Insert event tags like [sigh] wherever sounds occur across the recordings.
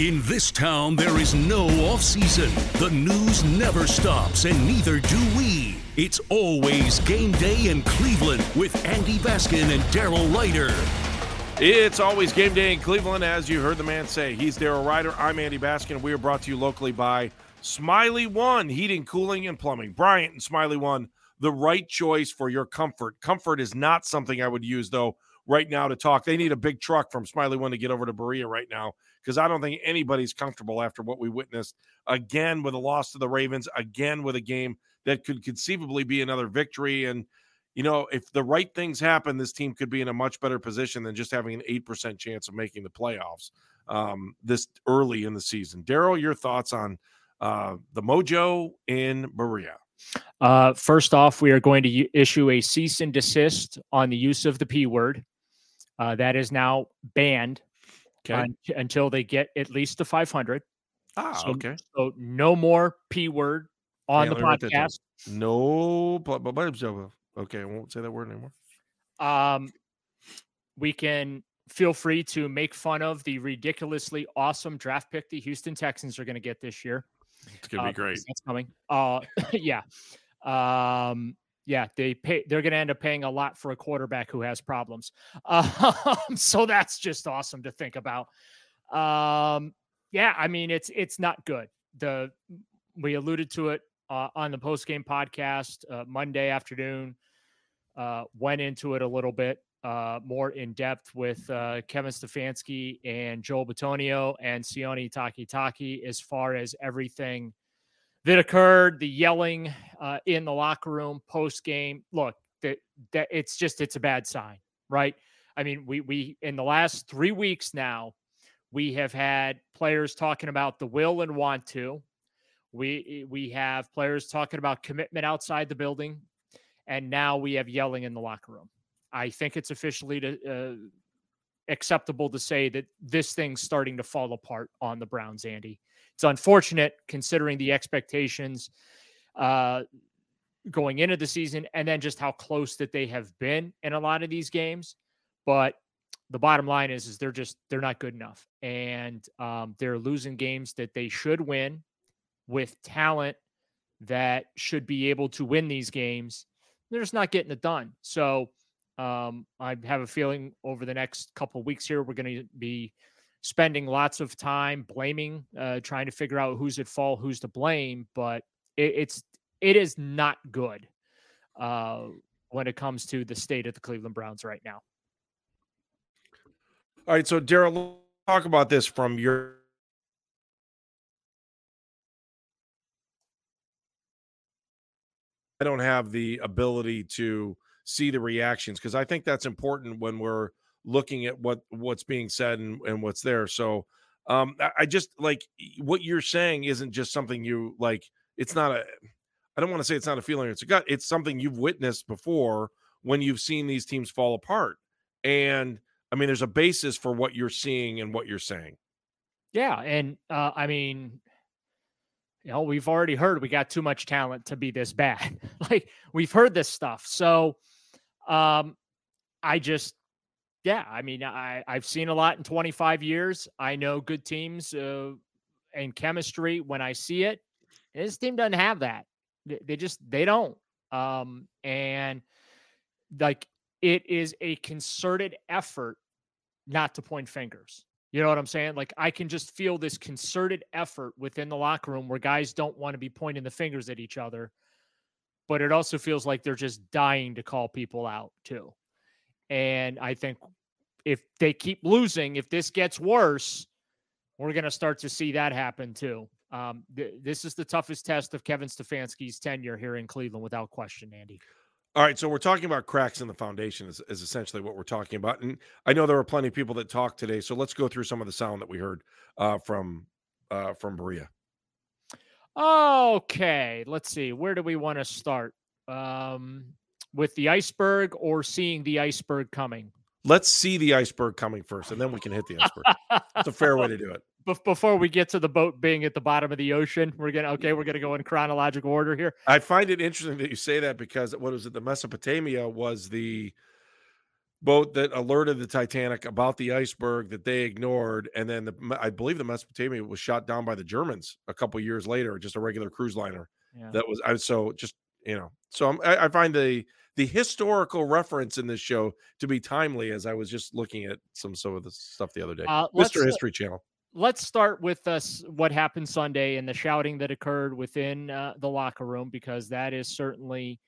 In this town, there is no off season. The news never stops, and neither do we. It's always game day in Cleveland with Andy Baskin and Daryl Ruiter. It's always game day in Cleveland, as you heard the man say. He's Daryl Ruiter. I'm Andy Baskin. We are brought to you locally by Smylie One Heating, Cooling, and Plumbing. Bryant and Smylie One, the right choice for your comfort. Comfort is not something I would use, though, right now to talk. They need a big truck from Smylie One to get over to Berea right now because I don't think anybody's comfortable after what we witnessed again with a loss to the Ravens, again with a game that could conceivably be another victory. And, you know, if the right things happen, this team could be in a much better position than just having an 8% chance of making the playoffs um, this early in the season. Daryl, your thoughts on uh, the mojo in Berea? Uh, first off, we are going to issue a cease and desist on the use of the P word. Uh, that is now banned okay. un- until they get at least to 500. Ah, so, okay. So no more P word on yeah, the podcast. No, okay, I won't say that word anymore. Um, we can feel free to make fun of the ridiculously awesome draft pick the Houston Texans are going to get this year. It's going to uh, be great. That's coming. Uh, [coughs] yeah. Um, yeah, they pay. They're going to end up paying a lot for a quarterback who has problems. [laughs] Um, so that's just awesome to think about. Um, yeah, I mean it's it's not good. The we alluded to it uh, on the post game podcast uh, Monday afternoon. Uh, went into it a little bit uh, more in depth with uh, Kevin Stefanski and Joel Bitonio and Sione Takitaki as far as everything that occurred, the yelling uh, in the locker room post game. Look, that that it's just it's a bad sign, right? I mean, we we in the last three weeks now, we have had players talking about the will and want to. We we have players talking about commitment outside the building, and now we have yelling in the locker room. I think it's officially to, uh, acceptable to say that this thing's starting to fall apart on the Browns, Andy. It's unfortunate considering the expectations uh, going into the season and then just how close that they have been in a lot of these games. But the bottom line is, is they're just they're not good enough, and um, they're losing games that they should win with talent that should be able to win these games. They're just not getting it done. So um, I have a feeling over the next couple weeks here, we're going to be spending lots of time blaming, uh, trying to figure out who's at fault, who's to blame. But it, it's it is not good uh, when it comes to the state of the Cleveland Browns right now. All right, so Daryl, talk about this from your. I don't have the ability to see the reactions because I think that's important when we're looking at what what's being said and, and what's there. So um I just like what you're saying isn't just something you like it's not a I don't want to say it's not a feeling it's a gut it's something you've witnessed before when you've seen these teams fall apart and I mean there's a basis for what you're seeing and what you're saying. Yeah, and uh I mean you know, we've already heard we got too much talent to be this [laughs] bad. like we've heard this stuff. So um I just yeah, I mean, I I've seen a lot in 25 years. I know good teams uh, and chemistry when I see it. This team doesn't have that. They just they don't. Um, and like it is a concerted effort not to point fingers. You know what I'm saying? Like I can just feel this concerted effort within the locker room where guys don't want to be pointing the fingers at each other, but it also feels like they're just dying to call people out too. And I think if they keep losing, if this gets worse, we're going to start to see that happen too. Um, th- this is the toughest test of Kevin Stefanski's tenure here in Cleveland, without question, Andy. All right, so we're talking about cracks in the foundation is, is essentially what we're talking about, and I know there were plenty of people that talked today. So let's go through some of the sound that we heard uh, from uh, from Berea. Okay, let's see. Where do we want to start? Um, with the iceberg or seeing the iceberg coming? Let's see the iceberg coming first, and then we can hit the iceberg. It's a fair way to do it. [laughs] Before we get to the boat being at the bottom of the ocean, we're gonna okay, we're gonna go in chronological order here. I find it interesting that you say that because what was it? The Mesopotamia was the boat that alerted the Titanic about the iceberg that they ignored, and then the, I believe the Mesopotamia was shot down by the Germans a couple years later, just a regular cruise liner. Yeah. That was I so just you know so I'm, I, I find the the historical reference in this show to be timely as I was just looking at some some of the stuff the other day. Uh, Mr. History Channel. Let's start with us what happened Sunday and the shouting that occurred within uh, the locker room because that is certainly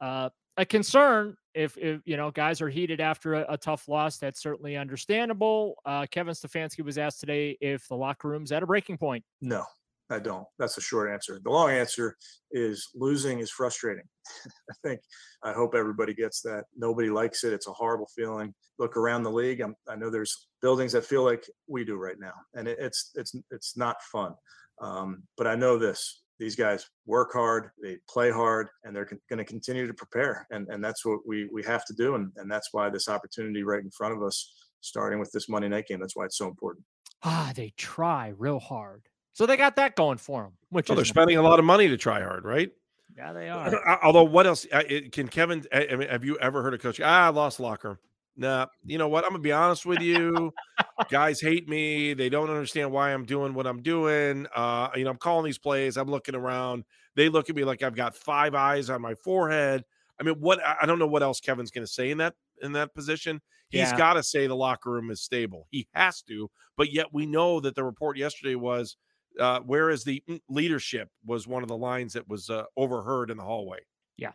uh, a concern if, if you know guys are heated after a, a tough loss that's certainly understandable uh, kevin stefanski was asked today if the locker room's at a breaking point no i don't that's the short answer the long answer is losing is frustrating [laughs] i think i hope everybody gets that nobody likes it it's a horrible feeling look around the league I'm, i know there's buildings that feel like we do right now and it, it's it's it's not fun um, but i know this these guys work hard, they play hard, and they're con- going to continue to prepare. And, and that's what we, we have to do. And, and that's why this opportunity right in front of us, starting with this Monday night game, that's why it's so important. Ah, they try real hard. So they got that going for them. Which well, they're spending a lot of money to try hard, right? Yeah, they are. Although, what else can Kevin? I mean, have you ever heard a coach? Ah, I lost locker room. Nah, you know what? I'm gonna be honest with you. [laughs] Guys hate me. They don't understand why I'm doing what I'm doing. Uh, you know, I'm calling these plays. I'm looking around. They look at me like I've got five eyes on my forehead. I mean, what? I don't know what else Kevin's gonna say in that in that position. He's yeah. got to say the locker room is stable. He has to. But yet we know that the report yesterday was, uh, whereas the mm, leadership was one of the lines that was uh, overheard in the hallway. Yeah.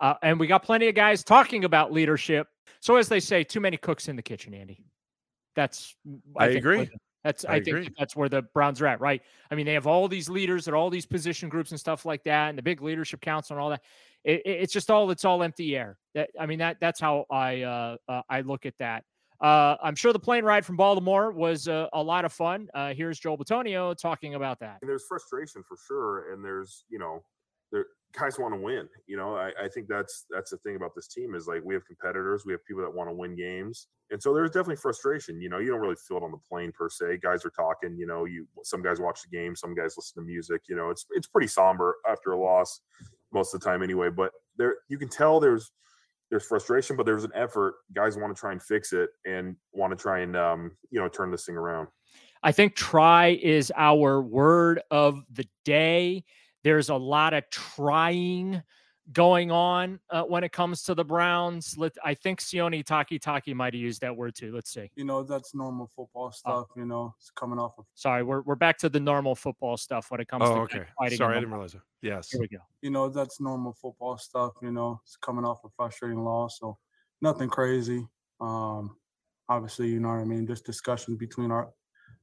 Uh, and we got plenty of guys talking about leadership. So, as they say, too many cooks in the kitchen, Andy. That's, I, I agree. That's, I, I think that's where the Browns are at, right? I mean, they have all these leaders at all these position groups and stuff like that, and the big leadership council and all that. It, it, it's just all, it's all empty air. That, I mean, that, that's how I, uh, uh, I look at that. Uh, I'm sure the plane ride from Baltimore was uh, a lot of fun. Uh, here's Joel Bitonio talking about that. And There's frustration for sure, and there's you know there guys want to win. You know, I, I, think that's that's the thing about this team is like we have competitors, we have people that want to win games, and so there's definitely frustration. You know, you don't really feel it on the plane per se. Guys are talking. You know, you some guys watch the game, some guys listen to music. You know, it's it's pretty somber after a loss most of the time anyway. But there, you can tell there's there's frustration, but there's an effort. Guys want to try and fix it and want to try and um, you know turn this thing around. I think try is our word of the day there's a lot of trying going on uh, when it comes to the Browns. Let, I think Sione Takitaki might have used that word too. Let's see. You know, that's normal football oh. stuff. Oh. You know, it's coming off of. Sorry, we're, we're back to the normal football stuff when it comes oh, to okay. fighting. Sorry, I didn't realize it. Yes. Here we go. You know, that's normal football stuff. You know, it's coming off a frustrating loss. So nothing crazy. Um, obviously, you know what I mean? Just discussion between our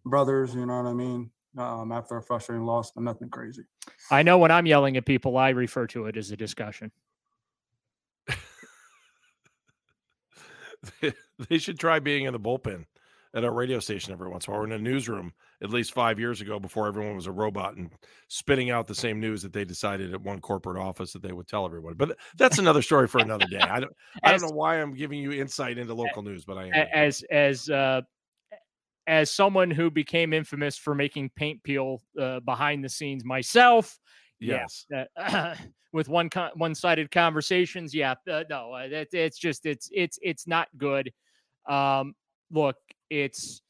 brothers, you know what I mean? Um, after a frustrating loss, but nothing crazy. I know when I'm yelling at people, I refer to it as a discussion. [laughs] they should try being in the bullpen at a radio station every once in a while. We're in a newsroom at least five years ago before everyone was a robot and spitting out the same news that they decided at one corporate office that they would tell everybody. But that's another story for another day. I don't I don't know why I'm giving you insight into local news, but I am. As as uh, as someone who became infamous for making paint peel uh, behind the scenes myself. Yes. Yeah, uh, [clears throat] with one con- one-sided conversations. Yeah. Uh, no, uh, it, it's just it's it's it's not good. Um, look, it's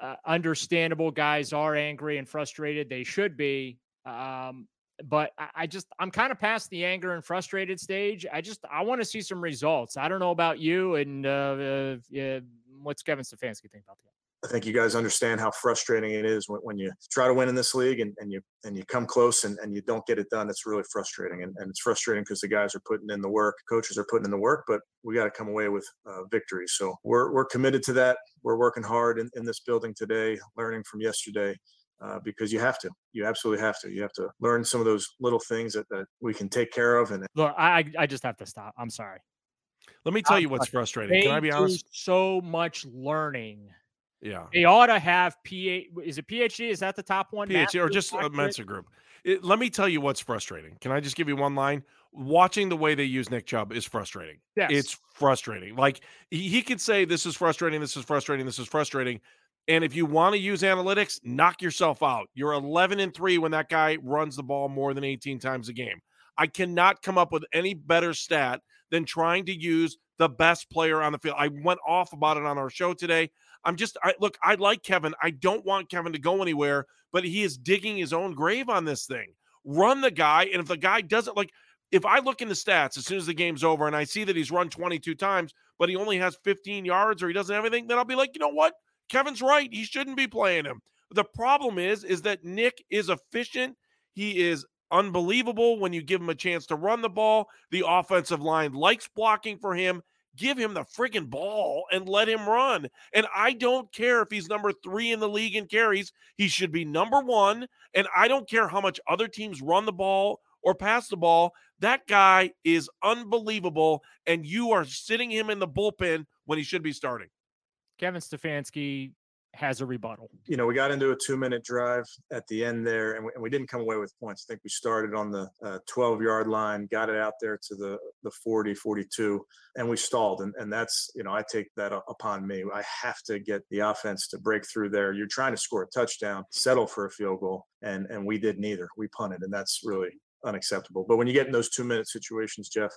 uh, understandable. Guys are angry and frustrated. They should be. Um, but I, I just I'm kind of past the anger and frustrated stage. I just I want to see some results. I don't know about you and uh, uh, what's Kevin Stefanski think about that. I think you guys understand how frustrating it is when, when you try to win in this league and, and you and you come close and, and you don't get it done. It's really frustrating. And, and it's frustrating because the guys are putting in the work, coaches are putting in the work, but we got to come away with uh, victory. So we're, we're committed to that. We're working hard in, in this building today, learning from yesterday. Uh, because you have to, you absolutely have to. You have to learn some of those little things that, that we can take care of. And look, I I just have to stop. I'm sorry. Let me tell you what's frustrating. Can I be honest? So much learning yeah. They ought to have PA. Is it PhD? Is that the top one? PhD or just a Mensa group. It, let me tell you what's frustrating. Can I just give you one line? Watching the way they use Nick Chubb is frustrating. Yes. It's frustrating. Like he, he could say, This is frustrating. This is frustrating. This is frustrating. And if you want to use analytics, knock yourself out. You're 11 and 3 when that guy runs the ball more than 18 times a game. I cannot come up with any better stat than trying to use the best player on the field. I went off about it on our show today. I'm just I look, I like Kevin. I don't want Kevin to go anywhere, but he is digging his own grave on this thing. Run the guy, and if the guy doesn't like if I look in the stats as soon as the game's over and I see that he's run 22 times, but he only has 15 yards or he doesn't have anything, then I'll be like, you know what? Kevin's right. He shouldn't be playing him. The problem is, is that Nick is efficient. He is unbelievable when you give him a chance to run the ball. The offensive line likes blocking for him. Give him the friggin' ball and let him run. And I don't care if he's number three in the league in carries. He should be number one. And I don't care how much other teams run the ball or pass the ball. That guy is unbelievable. And you are sitting him in the bullpen when he should be starting. Kevin Stefanski has a rebuttal. You know, we got into a two minute drive at the end there, and we, and we didn't come away with points. I think we started on the uh, 12 yard line, got it out there to the, the 40, 42, and we stalled. And, and that's, you know, I take that upon me. I have to get the offense to break through there. You're trying to score a touchdown, settle for a field goal, and, and we did neither. We punted, and that's really unacceptable. But when you get in those two minute situations, Jeff,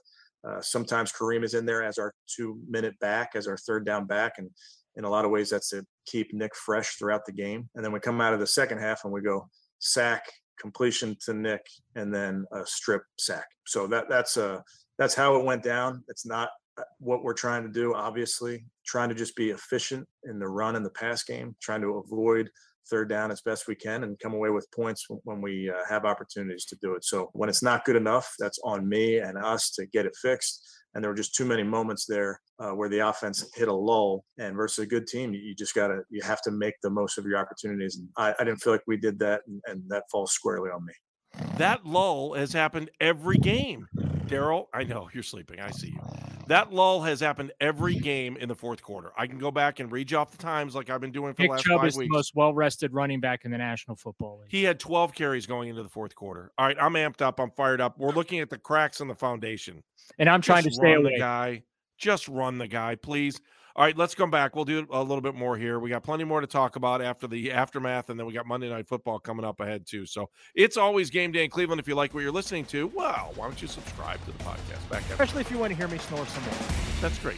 uh, sometimes Kareem is in there as our two minute back, as our third down back. And in a lot of ways, that's to keep Nick fresh throughout the game. And then we come out of the second half and we go sack, completion to Nick, and then a strip sack. So that that's a uh, that's how it went down. It's not uh, what we're trying to do, obviously, trying to just be efficient in the run and the pass game, trying to avoid third down as best we can and come away with points when we uh, have opportunities to do it. So when it's not good enough, that's on me and us to get it fixed. And there were just too many moments there uh, where the offense hit a lull. And versus a good team, you, just got to, you have to make the most of your opportunities. And I, I didn't feel like we did that. And, and that falls squarely on me. That lull has happened every game. Daryl, I know you're sleeping. I see you. That lull has happened every game in the fourth quarter. I can go back and read you off the times like I've been doing for Nick the last Chubb five is weeks. the most well-rested running back in the National Football League. He had 12 carries going into the fourth quarter. All right, I'm amped up. I'm fired up. We're looking at the cracks in the foundation. And I'm trying Just to stay run away. the guy. Just run the guy, please. All right, let's come back. We'll do a little bit more here. We got plenty more to talk about after the aftermath, and then we got Monday Night Football coming up ahead too. So it's always game day in Cleveland. If you like what you're listening to, well, why don't you subscribe to the podcast? Back after. Especially if you want to hear me snore some more. That's great.